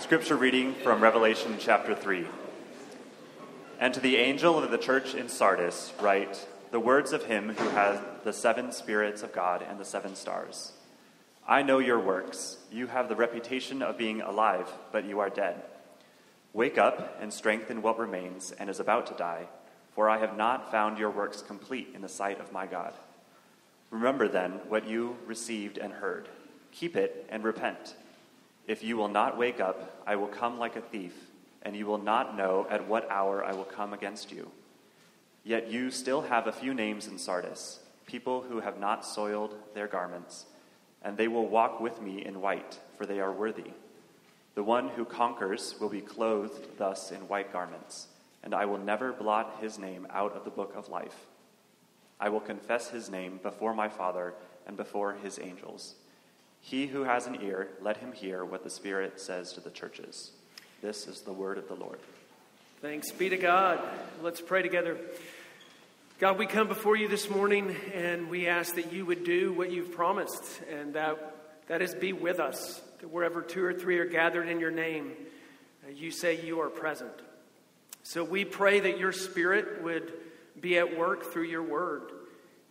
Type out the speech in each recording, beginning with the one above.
Scripture reading from Revelation chapter 3. And to the angel of the church in Sardis, write the words of him who has the seven spirits of God and the seven stars. I know your works. You have the reputation of being alive, but you are dead. Wake up and strengthen what remains and is about to die, for I have not found your works complete in the sight of my God. Remember then what you received and heard. Keep it and repent. If you will not wake up, I will come like a thief, and you will not know at what hour I will come against you. Yet you still have a few names in Sardis, people who have not soiled their garments, and they will walk with me in white, for they are worthy. The one who conquers will be clothed thus in white garments, and I will never blot his name out of the book of life. I will confess his name before my Father and before his angels. He who has an ear, let him hear what the Spirit says to the churches. This is the word of the Lord. Thanks be to God. Let's pray together. God, we come before you this morning and we ask that you would do what you've promised, and that, that is be with us. That wherever two or three are gathered in your name, uh, you say you are present. So we pray that your Spirit would be at work through your word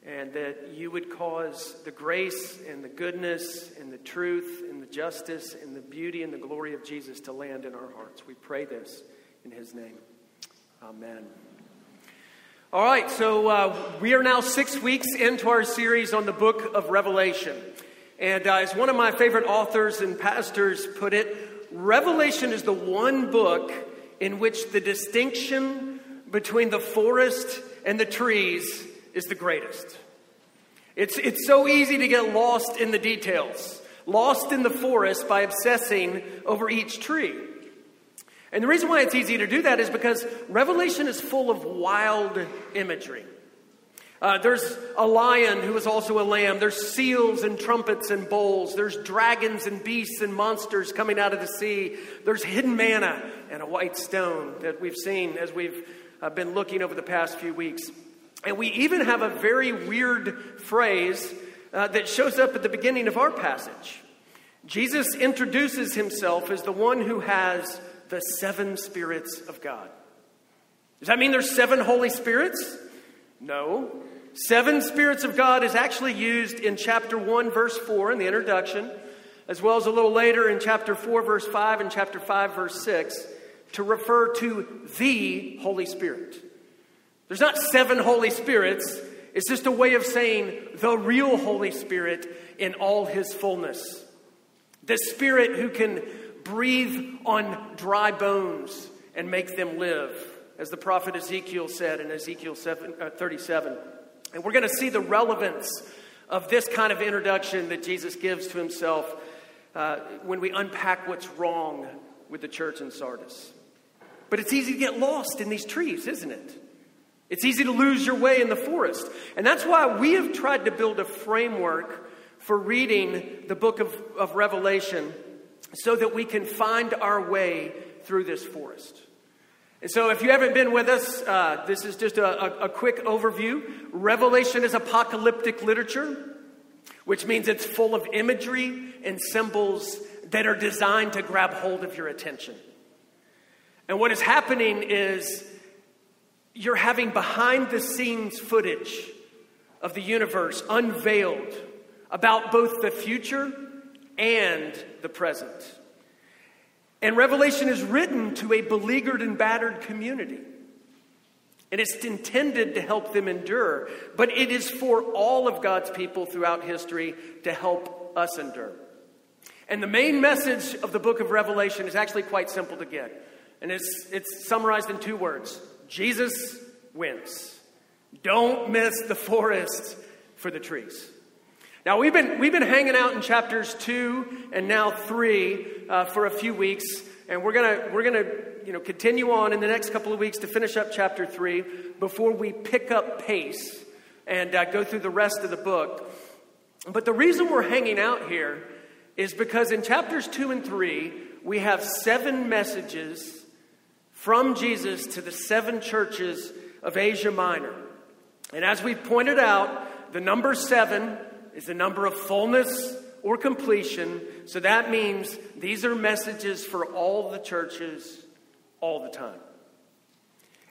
and that you would cause the grace and the goodness and the truth and the justice and the beauty and the glory of Jesus to land in our hearts. We pray this in his name. Amen. All right, so uh, we are now six weeks into our series on the book of Revelation. And uh, as one of my favorite authors and pastors put it, Revelation is the one book in which the distinction between the forest and the trees is the greatest. It's, it's so easy to get lost in the details, lost in the forest by obsessing over each tree. And the reason why it's easy to do that is because Revelation is full of wild imagery. Uh, there's a lion who is also a lamb. There's seals and trumpets and bowls. There's dragons and beasts and monsters coming out of the sea. There's hidden manna and a white stone that we've seen as we've uh, been looking over the past few weeks. And we even have a very weird phrase uh, that shows up at the beginning of our passage. Jesus introduces himself as the one who has the seven spirits of God. Does that mean there's seven Holy Spirits? No. Seven spirits of God is actually used in chapter 1, verse 4 in the introduction, as well as a little later in chapter 4, verse 5, and chapter 5, verse 6, to refer to the Holy Spirit. There's not seven Holy Spirits. It's just a way of saying the real Holy Spirit in all his fullness. The Spirit who can breathe on dry bones and make them live, as the prophet Ezekiel said in Ezekiel 7, uh, 37. And we're going to see the relevance of this kind of introduction that Jesus gives to himself uh, when we unpack what's wrong with the church in Sardis. But it's easy to get lost in these trees, isn't it? It's easy to lose your way in the forest. And that's why we have tried to build a framework for reading the book of, of Revelation so that we can find our way through this forest. And so, if you haven't been with us, uh, this is just a, a, a quick overview. Revelation is apocalyptic literature, which means it's full of imagery and symbols that are designed to grab hold of your attention. And what is happening is you're having behind the scenes footage of the universe unveiled about both the future and the present. And Revelation is written to a beleaguered and battered community. And it's intended to help them endure, but it is for all of God's people throughout history to help us endure. And the main message of the book of Revelation is actually quite simple to get. And it's, it's summarized in two words Jesus wins. Don't miss the forest for the trees. Now, we've been, we've been hanging out in chapters two and now three uh, for a few weeks, and we're going we're gonna, you know, continue on in the next couple of weeks to finish up chapter three before we pick up pace and uh, go through the rest of the book. But the reason we're hanging out here is because in chapters two and three, we have seven messages from Jesus to the seven churches of Asia Minor. And as we pointed out, the number seven is the number of fullness, or completion. So that means these are messages for all the churches all the time.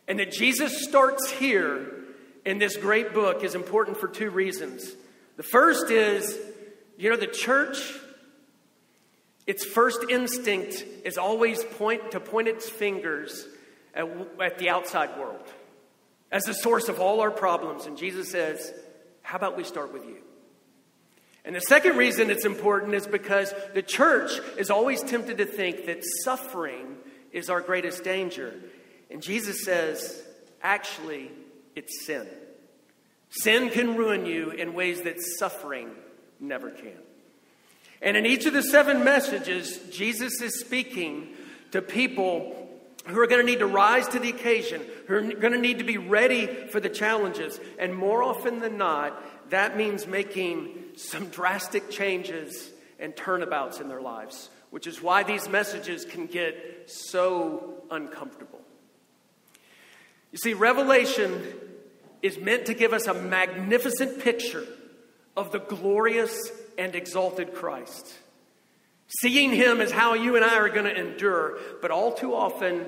And that Jesus starts here in this great book is important for two reasons. The first is, you know, the church, its first instinct is always point to point its fingers at, at the outside world as the source of all our problems. And Jesus says, How about we start with you? And the second reason it's important is because the church is always tempted to think that suffering is our greatest danger. And Jesus says, actually, it's sin. Sin can ruin you in ways that suffering never can. And in each of the seven messages, Jesus is speaking to people who are going to need to rise to the occasion, who are going to need to be ready for the challenges. And more often than not, that means making some drastic changes and turnabouts in their lives, which is why these messages can get so uncomfortable. You see, Revelation is meant to give us a magnificent picture of the glorious and exalted Christ. Seeing him is how you and I are going to endure, but all too often,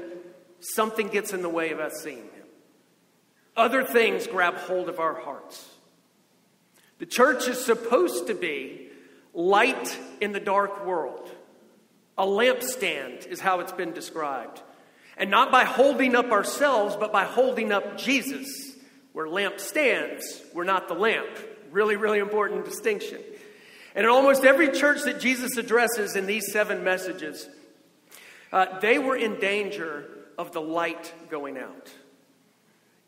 something gets in the way of us seeing him. Other things grab hold of our hearts. The church is supposed to be light in the dark world. A lampstand is how it's been described. And not by holding up ourselves, but by holding up Jesus. Where lamp stands, we're not the lamp. Really, really important distinction. And in almost every church that Jesus addresses in these seven messages, uh, they were in danger of the light going out.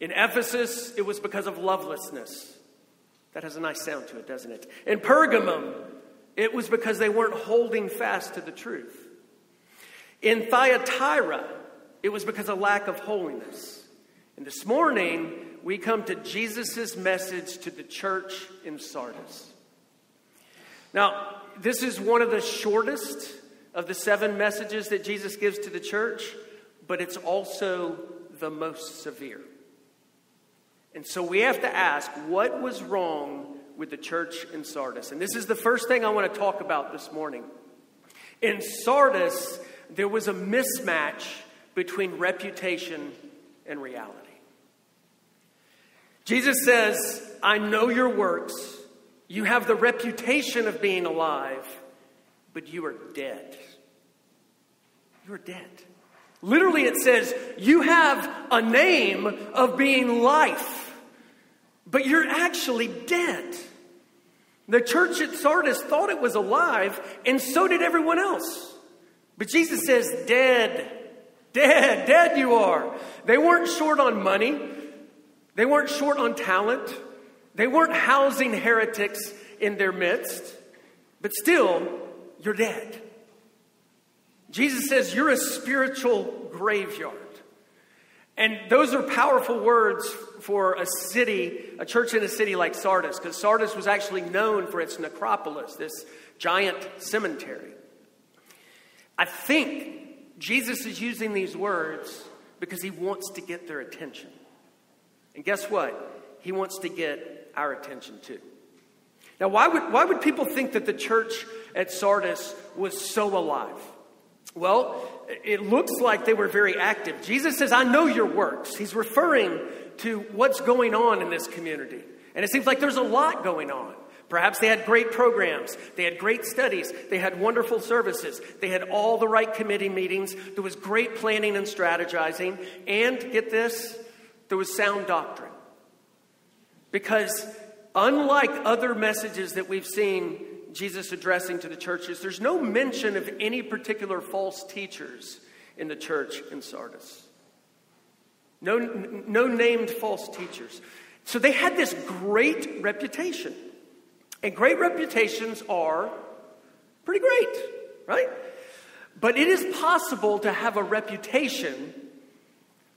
In Ephesus, it was because of lovelessness. That has a nice sound to it, doesn't it? In Pergamum, it was because they weren't holding fast to the truth. In Thyatira, it was because of lack of holiness. And this morning, we come to Jesus' message to the church in Sardis. Now, this is one of the shortest of the seven messages that Jesus gives to the church, but it's also the most severe. And so we have to ask what was wrong with the church in Sardis? And this is the first thing I want to talk about this morning. In Sardis, there was a mismatch between reputation and reality. Jesus says, I know your works. You have the reputation of being alive, but you are dead. You are dead. Literally, it says, You have a name of being life, but you're actually dead. The church at Sardis thought it was alive, and so did everyone else. But Jesus says, Dead, dead, dead you are. They weren't short on money, they weren't short on talent, they weren't housing heretics in their midst, but still, you're dead. Jesus says, You're a spiritual graveyard. And those are powerful words for a city, a church in a city like Sardis, because Sardis was actually known for its necropolis, this giant cemetery. I think Jesus is using these words because he wants to get their attention. And guess what? He wants to get our attention to. Now, why would, why would people think that the church at Sardis was so alive? Well, it looks like they were very active. Jesus says, I know your works. He's referring to what's going on in this community. And it seems like there's a lot going on. Perhaps they had great programs, they had great studies, they had wonderful services, they had all the right committee meetings, there was great planning and strategizing, and get this, there was sound doctrine. Because unlike other messages that we've seen Jesus addressing to the churches, there's no mention of any particular false teachers in the church in Sardis. No, no named false teachers. So they had this great reputation. And great reputations are pretty great, right? But it is possible to have a reputation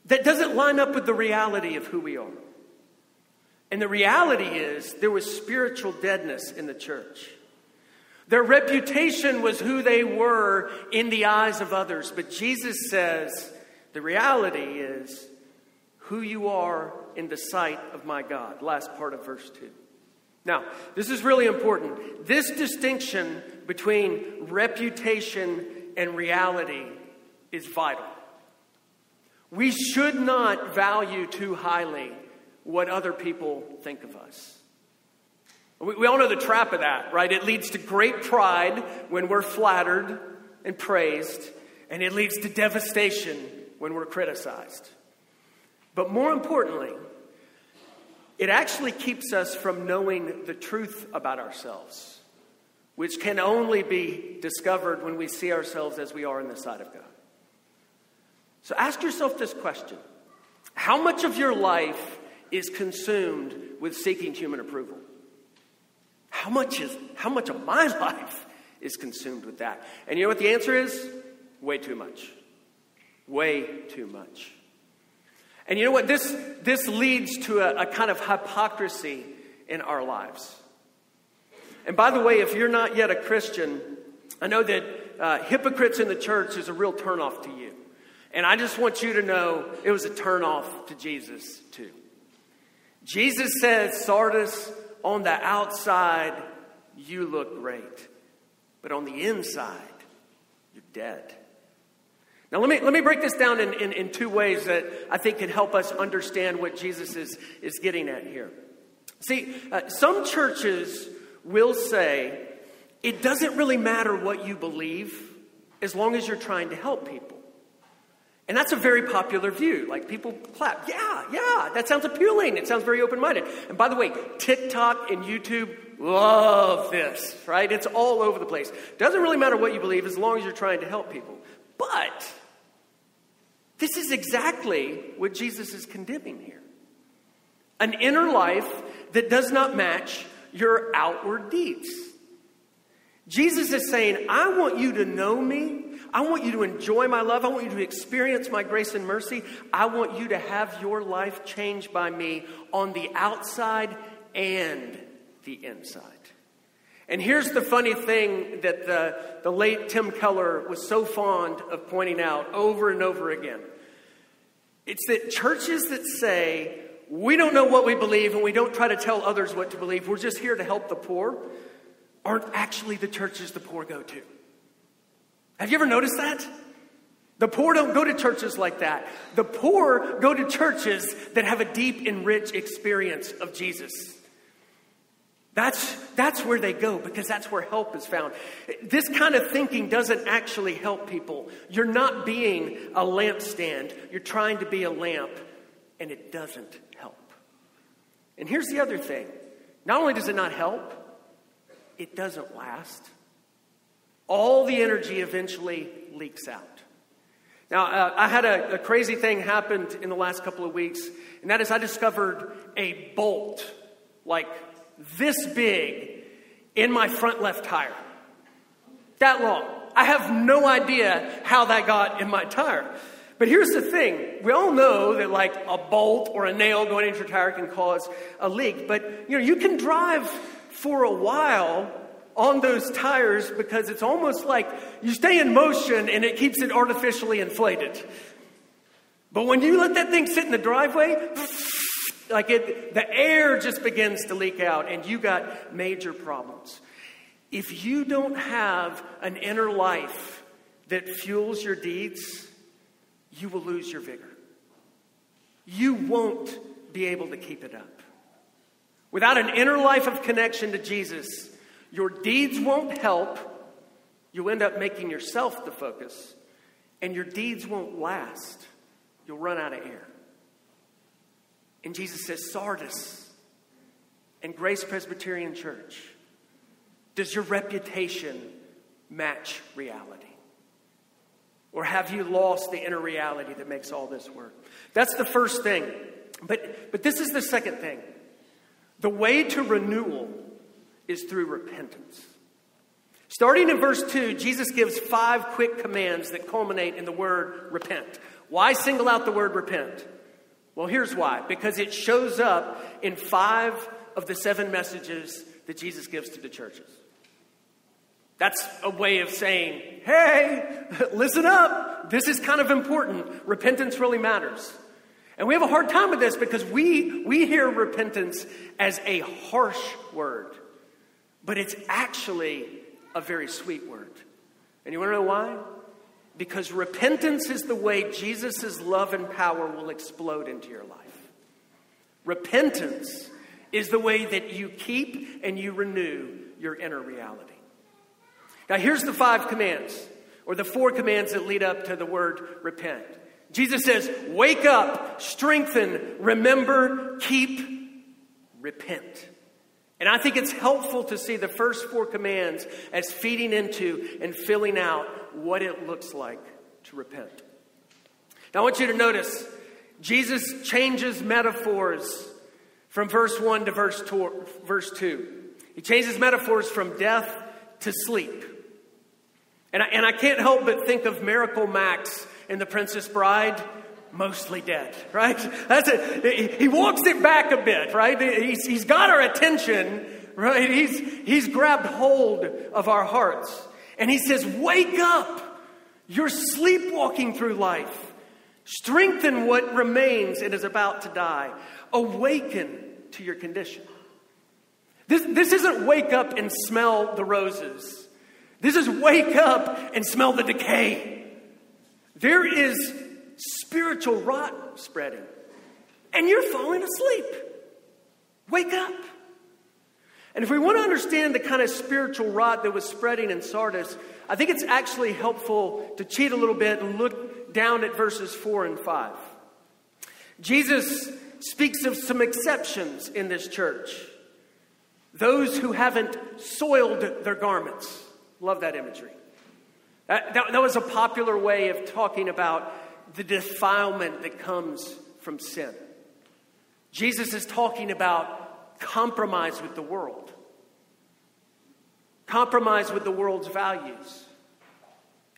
that doesn't line up with the reality of who we are. And the reality is there was spiritual deadness in the church. Their reputation was who they were in the eyes of others. But Jesus says the reality is who you are in the sight of my God. Last part of verse 2. Now, this is really important. This distinction between reputation and reality is vital. We should not value too highly what other people think of us. We, we all know the trap of that, right? It leads to great pride when we're flattered and praised, and it leads to devastation when we're criticized. But more importantly, it actually keeps us from knowing the truth about ourselves, which can only be discovered when we see ourselves as we are in the sight of God. So ask yourself this question How much of your life is consumed with seeking human approval? How much, is, how much of my life is consumed with that? And you know what the answer is? Way too much. Way too much. And you know what? This, this leads to a, a kind of hypocrisy in our lives. And by the way, if you're not yet a Christian, I know that uh, hypocrites in the church is a real turnoff to you. And I just want you to know it was a turnoff to Jesus, too. Jesus says, Sardis, on the outside, you look great. But on the inside, you're dead. Now, let me, let me break this down in, in, in, two ways that I think can help us understand what Jesus is, is getting at here. See, uh, some churches will say it doesn't really matter what you believe as long as you're trying to help people. And that's a very popular view. Like people clap, yeah, yeah, that sounds appealing. It sounds very open minded. And by the way, TikTok and YouTube love this, right? It's all over the place. Doesn't really matter what you believe as long as you're trying to help people. But this is exactly what Jesus is condemning here an inner life that does not match your outward deeds. Jesus is saying, I want you to know me. I want you to enjoy my love. I want you to experience my grace and mercy. I want you to have your life changed by me on the outside and the inside. And here's the funny thing that the, the late Tim Keller was so fond of pointing out over and over again. It's that churches that say, we don't know what we believe and we don't try to tell others what to believe, we're just here to help the poor, aren't actually the churches the poor go to. Have you ever noticed that? The poor don't go to churches like that. The poor go to churches that have a deep and rich experience of Jesus. That's, that's where they go because that's where help is found. This kind of thinking doesn't actually help people. You're not being a lampstand, you're trying to be a lamp, and it doesn't help. And here's the other thing not only does it not help, it doesn't last. All the energy eventually leaks out. Now, uh, I had a, a crazy thing happened in the last couple of weeks, and that is I discovered a bolt like this big in my front left tire. That long. I have no idea how that got in my tire. But here's the thing we all know that, like, a bolt or a nail going into your tire can cause a leak. But, you know, you can drive for a while on those tires because it's almost like you stay in motion and it keeps it artificially inflated. But when you let that thing sit in the driveway, like it, the air just begins to leak out, and you got major problems. If you don't have an inner life that fuels your deeds, you will lose your vigor. You won't be able to keep it up. Without an inner life of connection to Jesus, your deeds won't help. You'll end up making yourself the focus, and your deeds won't last. You'll run out of air. And Jesus says, Sardis and Grace Presbyterian Church, does your reputation match reality? Or have you lost the inner reality that makes all this work? That's the first thing. But, but this is the second thing. The way to renewal is through repentance. Starting in verse 2, Jesus gives five quick commands that culminate in the word repent. Why single out the word repent? Well, here's why because it shows up in five of the seven messages that Jesus gives to the churches. That's a way of saying, hey, listen up. This is kind of important. Repentance really matters. And we have a hard time with this because we, we hear repentance as a harsh word, but it's actually a very sweet word. And you want to know why? Because repentance is the way Jesus' love and power will explode into your life. Repentance is the way that you keep and you renew your inner reality. Now, here's the five commands, or the four commands that lead up to the word repent. Jesus says, Wake up, strengthen, remember, keep, repent. And I think it's helpful to see the first four commands as feeding into and filling out what it looks like to repent. Now, I want you to notice Jesus changes metaphors from verse 1 to verse 2. Verse 2. He changes metaphors from death to sleep. And I, and I can't help but think of Miracle Max in The Princess Bride, mostly dead, right? That's it. He walks it back a bit, right? He's, he's got our attention, right? He's, he's grabbed hold of our hearts. And he says, Wake up! You're sleepwalking through life. Strengthen what remains and is about to die. Awaken to your condition. This, this isn't wake up and smell the roses. This is wake up and smell the decay. There is spiritual rot spreading, and you're falling asleep. Wake up. And if we want to understand the kind of spiritual rot that was spreading in Sardis, I think it's actually helpful to cheat a little bit and look down at verses 4 and 5. Jesus speaks of some exceptions in this church those who haven't soiled their garments. Love that imagery. That, that, that, was a popular way of talking about the defilement that comes from sin. Jesus is talking about compromise with the world, compromise with the world's values.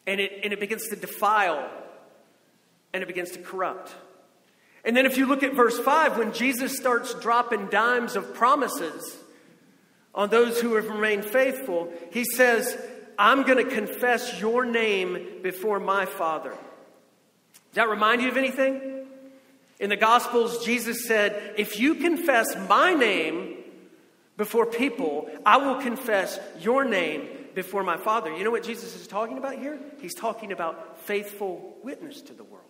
And it, and it begins to defile and it begins to corrupt. And then, if you look at verse 5, when Jesus starts dropping dimes of promises on those who have remained faithful, he says, I'm going to confess your name before my Father. Does that remind you of anything? In the Gospels, Jesus said, If you confess my name before people, I will confess your name before my Father. You know what Jesus is talking about here? He's talking about faithful witness to the world.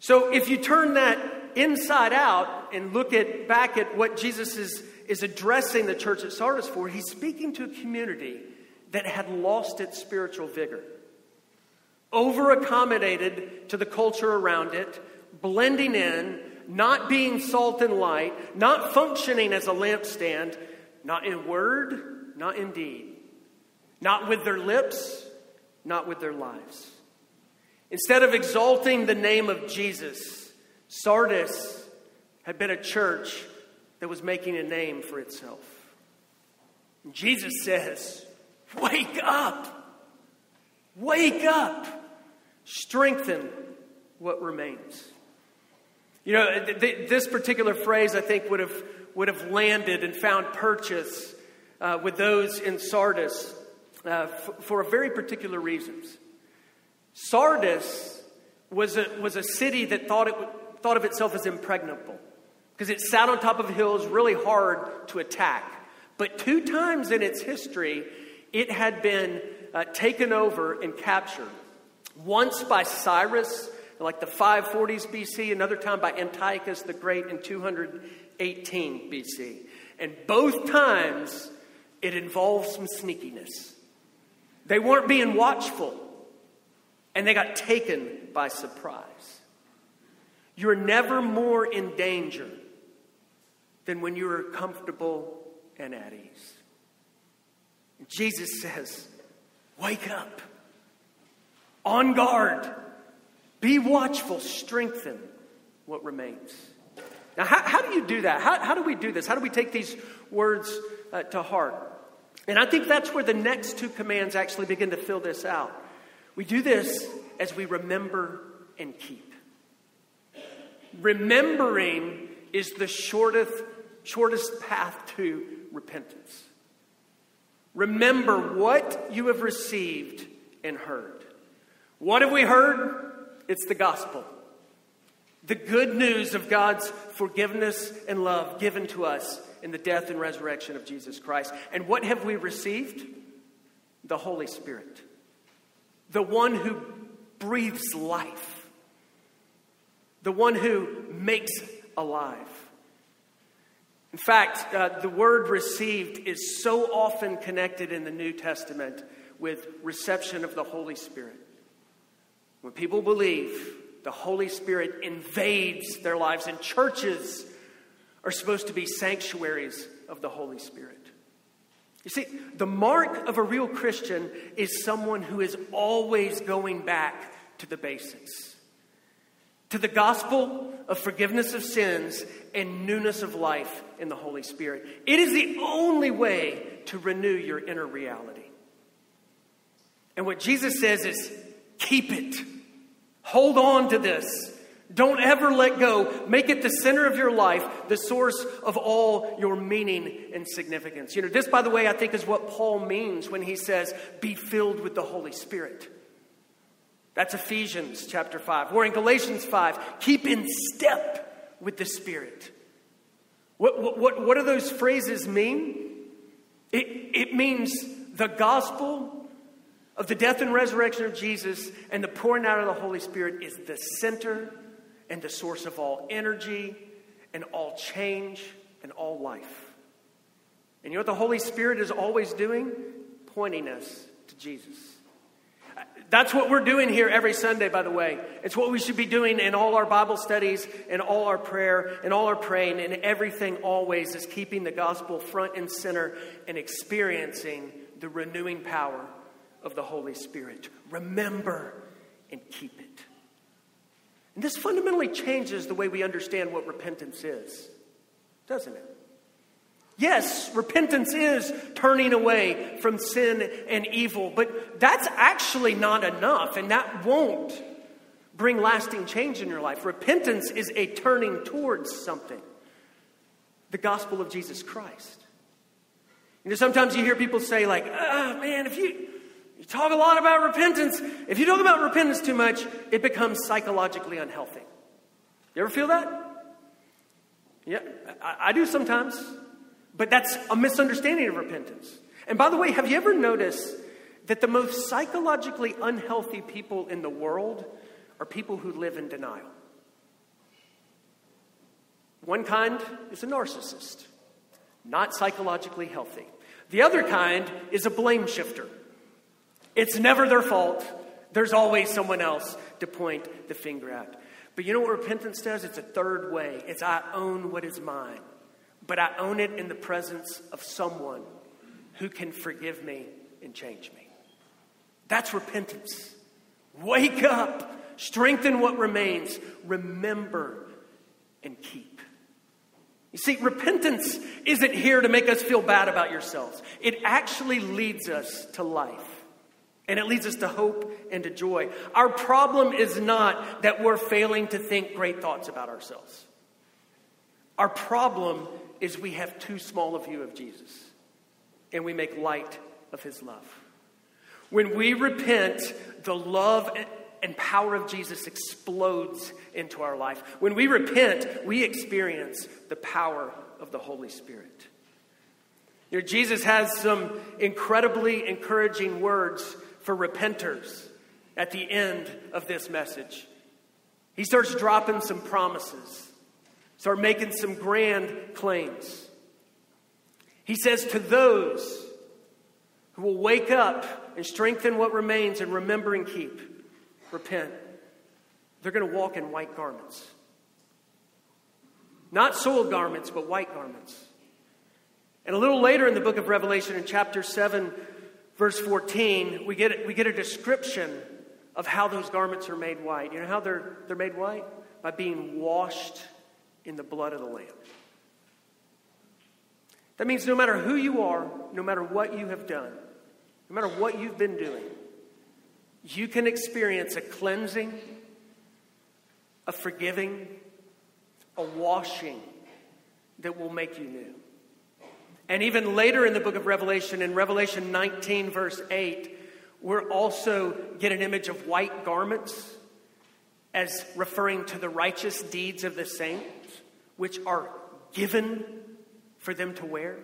So if you turn that inside out and look at back at what Jesus is, is addressing the church at Sardis for, he's speaking to a community that had lost its spiritual vigor, over accommodated to the culture around it, blending in, not being salt and light, not functioning as a lampstand, not in word, not in deed, not with their lips, not with their lives. Instead of exalting the name of Jesus, Sardis had been a church that was making a name for itself. And Jesus says, Wake up! Wake up! Strengthen what remains. You know, th- th- this particular phrase I think would have, would have landed and found purchase uh, with those in Sardis uh, f- for very particular reasons. Sardis was a, was a city that thought, it, thought of itself as impregnable because it sat on top of hills, really hard to attack. But two times in its history, it had been uh, taken over and captured. Once by Cyrus, like the 540s BC, another time by Antiochus the Great in 218 BC. And both times, it involved some sneakiness. They weren't being watchful and they got taken by surprise. You're never more in danger than when you're comfortable and at ease. Jesus says, Wake up, on guard, be watchful, strengthen what remains. Now, how, how do you do that? How, how, do we do this? How do we take these words uh, to heart? And I think that's where the next two commands actually begin to fill this out. We do this as we remember and keep. Remembering is the shortest, shortest path to repentance. Remember what you have received and heard. What have we heard? It's the gospel. The good news of God's forgiveness and love given to us in the death and resurrection of Jesus Christ. And what have we received? The Holy Spirit, the one who breathes life, the one who makes alive. In fact, uh, the word received is so often connected in the New Testament with reception of the Holy Spirit. When people believe, the Holy Spirit invades their lives, and churches are supposed to be sanctuaries of the Holy Spirit. You see, the mark of a real Christian is someone who is always going back to the basics to the gospel of forgiveness of sins and newness of life in the Holy Spirit. It is the only way to renew your inner reality. And what Jesus says is keep it, hold on to this. Don't ever let go. Make it the center of your life, the source of all your meaning and significance. You know, this, by the way, I think is what Paul means when he says, be filled with the Holy Spirit. That's Ephesians chapter 5. Or in Galatians 5, keep in step with the Spirit. What, what, what do those phrases mean? It, it means the gospel of the death and resurrection of Jesus and the pouring out of the Holy Spirit is the center and the source of all energy and all change and all life. And you know what the Holy Spirit is always doing? Pointing us to Jesus. That's what we're doing here every Sunday, by the way. It's what we should be doing in all our Bible studies, in all our prayer, in all our praying, and everything always is keeping the gospel front and center and experiencing the renewing power of the Holy Spirit. Remember and keep it. And this fundamentally changes the way we understand what repentance is, doesn't it? Yes, repentance is turning away from sin and evil, but that's actually not enough, and that won't bring lasting change in your life. Repentance is a turning towards something the gospel of Jesus Christ. You know, sometimes you hear people say, like, oh, man, if you, you talk a lot about repentance, if you talk about repentance too much, it becomes psychologically unhealthy. You ever feel that? Yeah, I, I do sometimes. But that's a misunderstanding of repentance. And by the way, have you ever noticed that the most psychologically unhealthy people in the world are people who live in denial? One kind is a narcissist, not psychologically healthy. The other kind is a blame shifter. It's never their fault. There's always someone else to point the finger at. But you know what repentance does? It's a third way. It's I own what is mine but I own it in the presence of someone who can forgive me and change me. That's repentance. Wake up, strengthen what remains, remember and keep. You see, repentance isn't here to make us feel bad about yourselves. It actually leads us to life. And it leads us to hope and to joy. Our problem is not that we're failing to think great thoughts about ourselves. Our problem is we have too small a view of Jesus and we make light of his love. When we repent, the love and power of Jesus explodes into our life. When we repent, we experience the power of the Holy Spirit. You know, Jesus has some incredibly encouraging words for repenters at the end of this message. He starts dropping some promises start making some grand claims. He says to those who will wake up and strengthen what remains and remember and keep, repent, they're going to walk in white garments. Not soiled garments, but white garments. And a little later in the book of Revelation, in chapter 7, verse 14, we get, we get a description of how those garments are made white. You know how they're, they're made white? By being washed in the blood of the Lamb. That means no matter who you are, no matter what you have done, no matter what you've been doing, you can experience a cleansing, a forgiving, a washing that will make you new. And even later in the book of Revelation, in Revelation 19, verse 8, we're also get an image of white garments as referring to the righteous deeds of the saints, which are given for them to wear.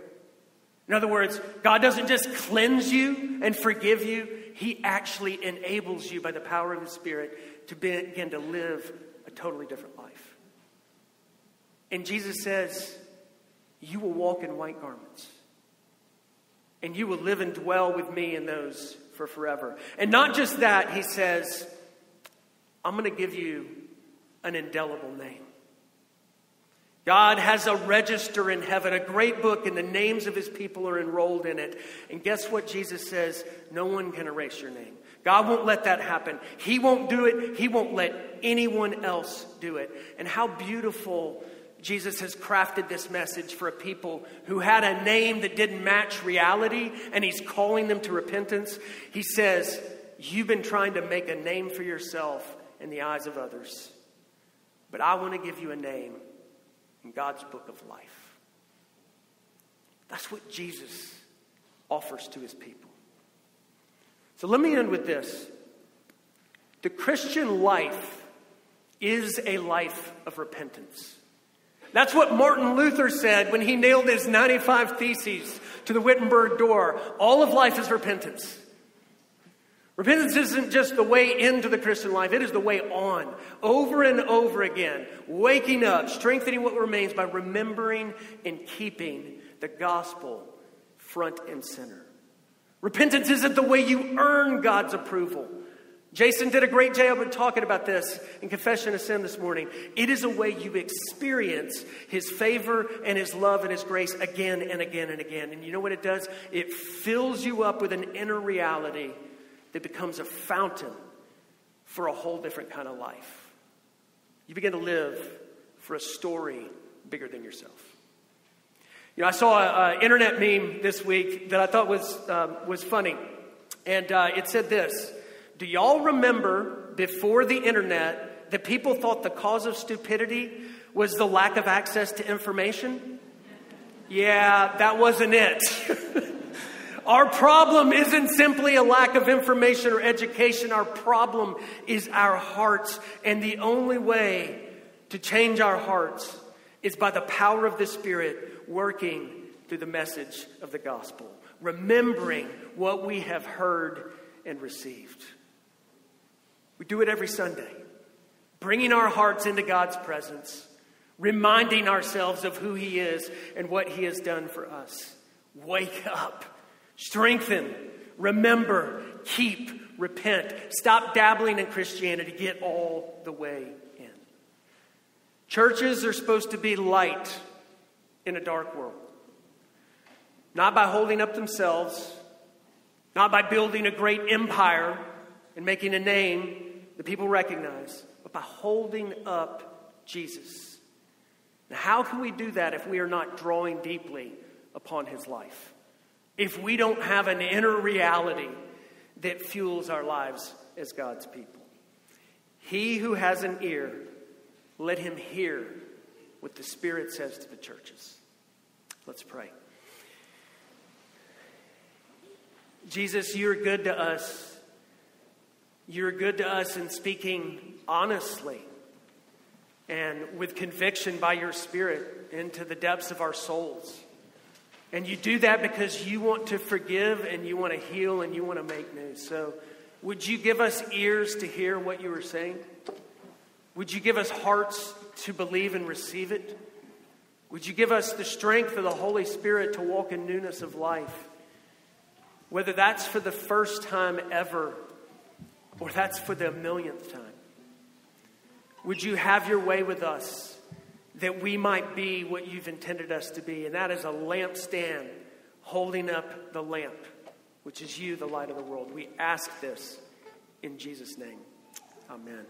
In other words, God doesn't just cleanse you and forgive you, He actually enables you by the power of the Spirit to begin to live a totally different life. And Jesus says, You will walk in white garments, and you will live and dwell with me in those for forever. And not just that, He says, I'm going to give you an indelible name. God has a register in heaven, a great book, and the names of his people are enrolled in it. And guess what Jesus says? No one can erase your name. God won't let that happen. He won't do it. He won't let anyone else do it. And how beautiful Jesus has crafted this message for a people who had a name that didn't match reality, and he's calling them to repentance. He says, You've been trying to make a name for yourself in the eyes of others, but I want to give you a name in God's book of life. That's what Jesus offers to his people. So let me end with this. The Christian life is a life of repentance. That's what Martin Luther said when he nailed his 95 Theses to the Wittenberg door. All of life is repentance. Repentance isn't just the way into the Christian life, it is the way on, over and over again, waking up, strengthening what remains by remembering and keeping the gospel front and center. Repentance isn't the way you earn God's approval. Jason did a great job of talking about this in Confession of Sin this morning. It is a way you experience His favor and His love and His grace again and again and again. And you know what it does? It fills you up with an inner reality that becomes a fountain for a whole different kind of life. You begin to live for a story bigger than yourself. You know, I saw an internet meme this week that I thought was, um, was funny. And uh, it said this Do y'all remember before the internet that people thought the cause of stupidity was the lack of access to information? Yeah, that wasn't it. Our problem isn't simply a lack of information or education. Our problem is our hearts. And the only way to change our hearts is by the power of the Spirit working through the message of the gospel, remembering what we have heard and received. We do it every Sunday, bringing our hearts into God's presence, reminding ourselves of who He is and what He has done for us. Wake up. Strengthen, remember, keep, repent. Stop dabbling in Christianity. Get all the way in. Churches are supposed to be light in a dark world. Not by holding up themselves, not by building a great empire and making a name that people recognize, but by holding up Jesus. Now, how can we do that if we are not drawing deeply upon his life? If we don't have an inner reality that fuels our lives as God's people. He who has an ear, let him hear what the Spirit says to the churches. Let's pray. Jesus, you're good to us. You're good to us in speaking honestly and with conviction by your Spirit into the depths of our souls. And you do that because you want to forgive and you want to heal and you want to make new. So, would you give us ears to hear what you are saying? Would you give us hearts to believe and receive it? Would you give us the strength of the Holy Spirit to walk in newness of life? Whether that's for the first time ever or that's for the millionth time. Would you have your way with us? That we might be what you've intended us to be, and that is a lampstand holding up the lamp, which is you, the light of the world. We ask this in Jesus' name. Amen.